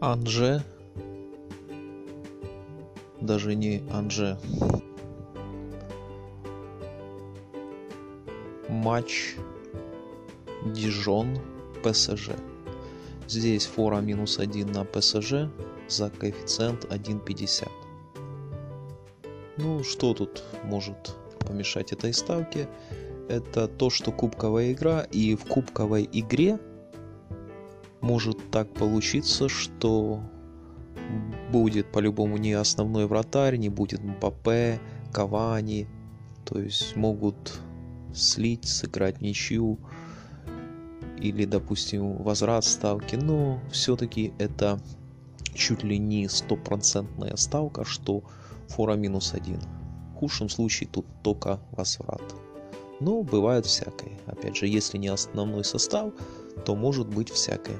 Анже. Даже не Анже. Матч Дижон ПСЖ. Здесь фора минус 1 на ПСЖ за коэффициент 1.50. Ну, что тут может помешать этой ставке? Это то, что кубковая игра, и в кубковой игре может так получиться, что будет по-любому не основной вратарь, не будет МПП, Кавани, то есть могут слить, сыграть ничью или, допустим, возврат ставки, но все-таки это чуть ли не стопроцентная ставка, что фора минус один. В худшем случае тут только возврат. Но бывает всякое. Опять же, если не основной состав, то может быть всякое.